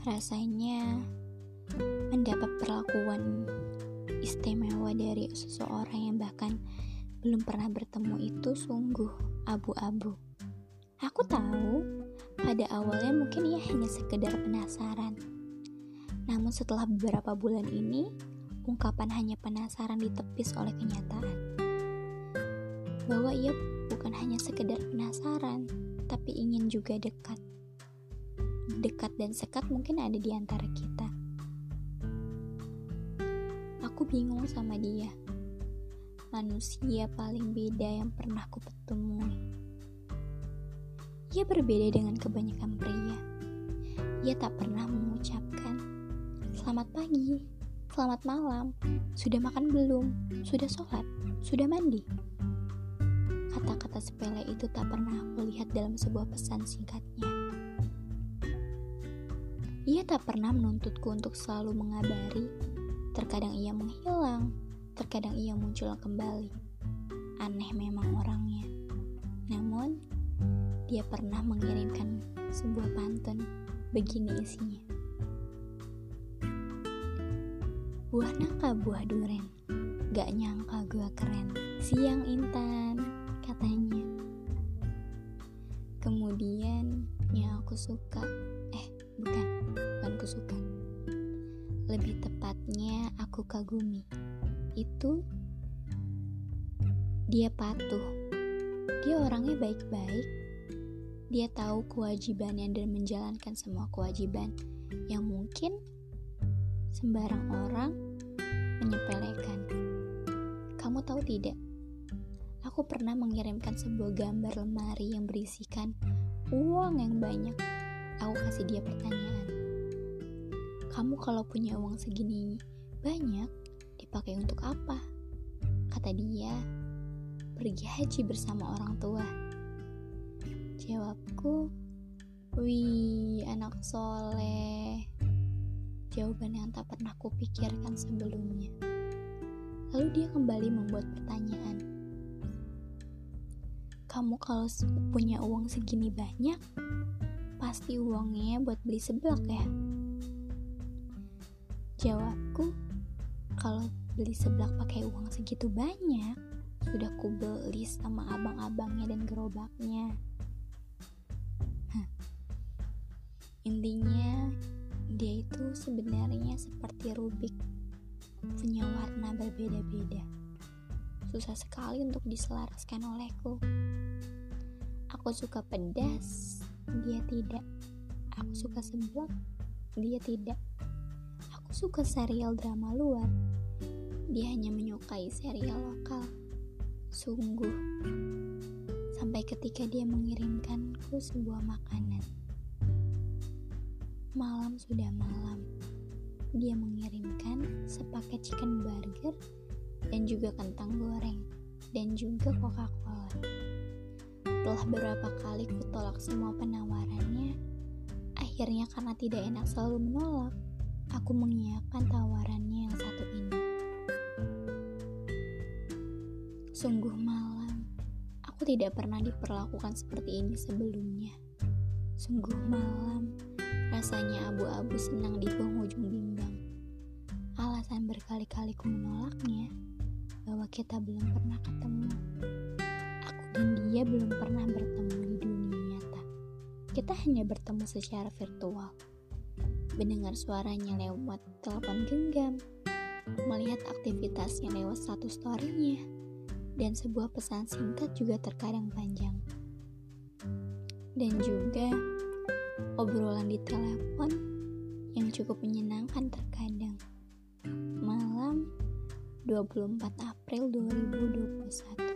rasanya mendapat perlakuan istimewa dari seseorang yang bahkan belum pernah bertemu itu sungguh abu-abu. Aku tahu pada awalnya mungkin ia hanya sekedar penasaran. Namun setelah beberapa bulan ini, ungkapan hanya penasaran ditepis oleh kenyataan. Bahwa ia bukan hanya sekedar penasaran, tapi ingin juga dekat. Dekat dan sekat mungkin ada di antara kita. Aku bingung sama dia manusia paling beda yang pernah kutemui. Ia berbeda dengan kebanyakan pria. Ia tak pernah mengucapkan selamat pagi, selamat malam, sudah makan belum, sudah sholat, sudah mandi. Kata-kata sepele itu tak pernah aku lihat dalam sebuah pesan singkatnya. Ia tak pernah menuntutku untuk selalu mengabari. Terkadang ia menghilang, Terkadang ia muncul kembali. Aneh memang orangnya. Namun, dia pernah mengirimkan sebuah pantun. Begini isinya. Buah nangka buah duren. Gak nyangka gua keren. Siang intan, katanya. Kemudian yang aku suka, eh bukan, suka. Lebih tepatnya aku kagumi itu dia patuh. Dia orangnya baik-baik. Dia tahu kewajibannya dan menjalankan semua kewajiban yang mungkin sembarang orang menyepelekan. Kamu tahu tidak? Aku pernah mengirimkan sebuah gambar lemari yang berisikan uang yang banyak. Aku kasih dia pertanyaan. Kamu kalau punya uang segini banyak, dipakai untuk apa? Kata dia, pergi haji bersama orang tua. Jawabku, wih anak soleh. Jawaban yang tak pernah kupikirkan sebelumnya. Lalu dia kembali membuat pertanyaan. Kamu kalau punya uang segini banyak, pasti uangnya buat beli seblak ya? Jawabku, kalau beli seblak pakai uang segitu banyak, sudah ku beli sama abang-abangnya dan gerobaknya. Intinya, dia itu sebenarnya seperti Rubik, punya warna berbeda-beda. Susah sekali untuk diselaraskan olehku. Aku suka pedas, dia tidak. Aku suka seblak, dia tidak. Suka serial drama luar, dia hanya menyukai serial lokal. Sungguh, sampai ketika dia mengirimkanku sebuah makanan. Malam sudah malam, dia mengirimkan sepaket chicken burger dan juga kentang goreng dan juga Coca-Cola. Setelah beberapa kali kutolak semua penawarannya, akhirnya karena tidak enak selalu menolak, aku mengiyakan tawarannya yang satu ini. Sungguh malam, aku tidak pernah diperlakukan seperti ini sebelumnya. Sungguh malam, rasanya abu-abu senang di penghujung bimbang. Alasan berkali-kali ku menolaknya, bahwa kita belum pernah ketemu. Aku dan dia belum pernah bertemu di dunia nyata. Kita hanya bertemu secara virtual mendengar suaranya lewat telepon genggam, melihat aktivitasnya lewat satu storynya, dan sebuah pesan singkat juga terkadang panjang. Dan juga obrolan di telepon yang cukup menyenangkan terkadang. Malam 24 April 2021.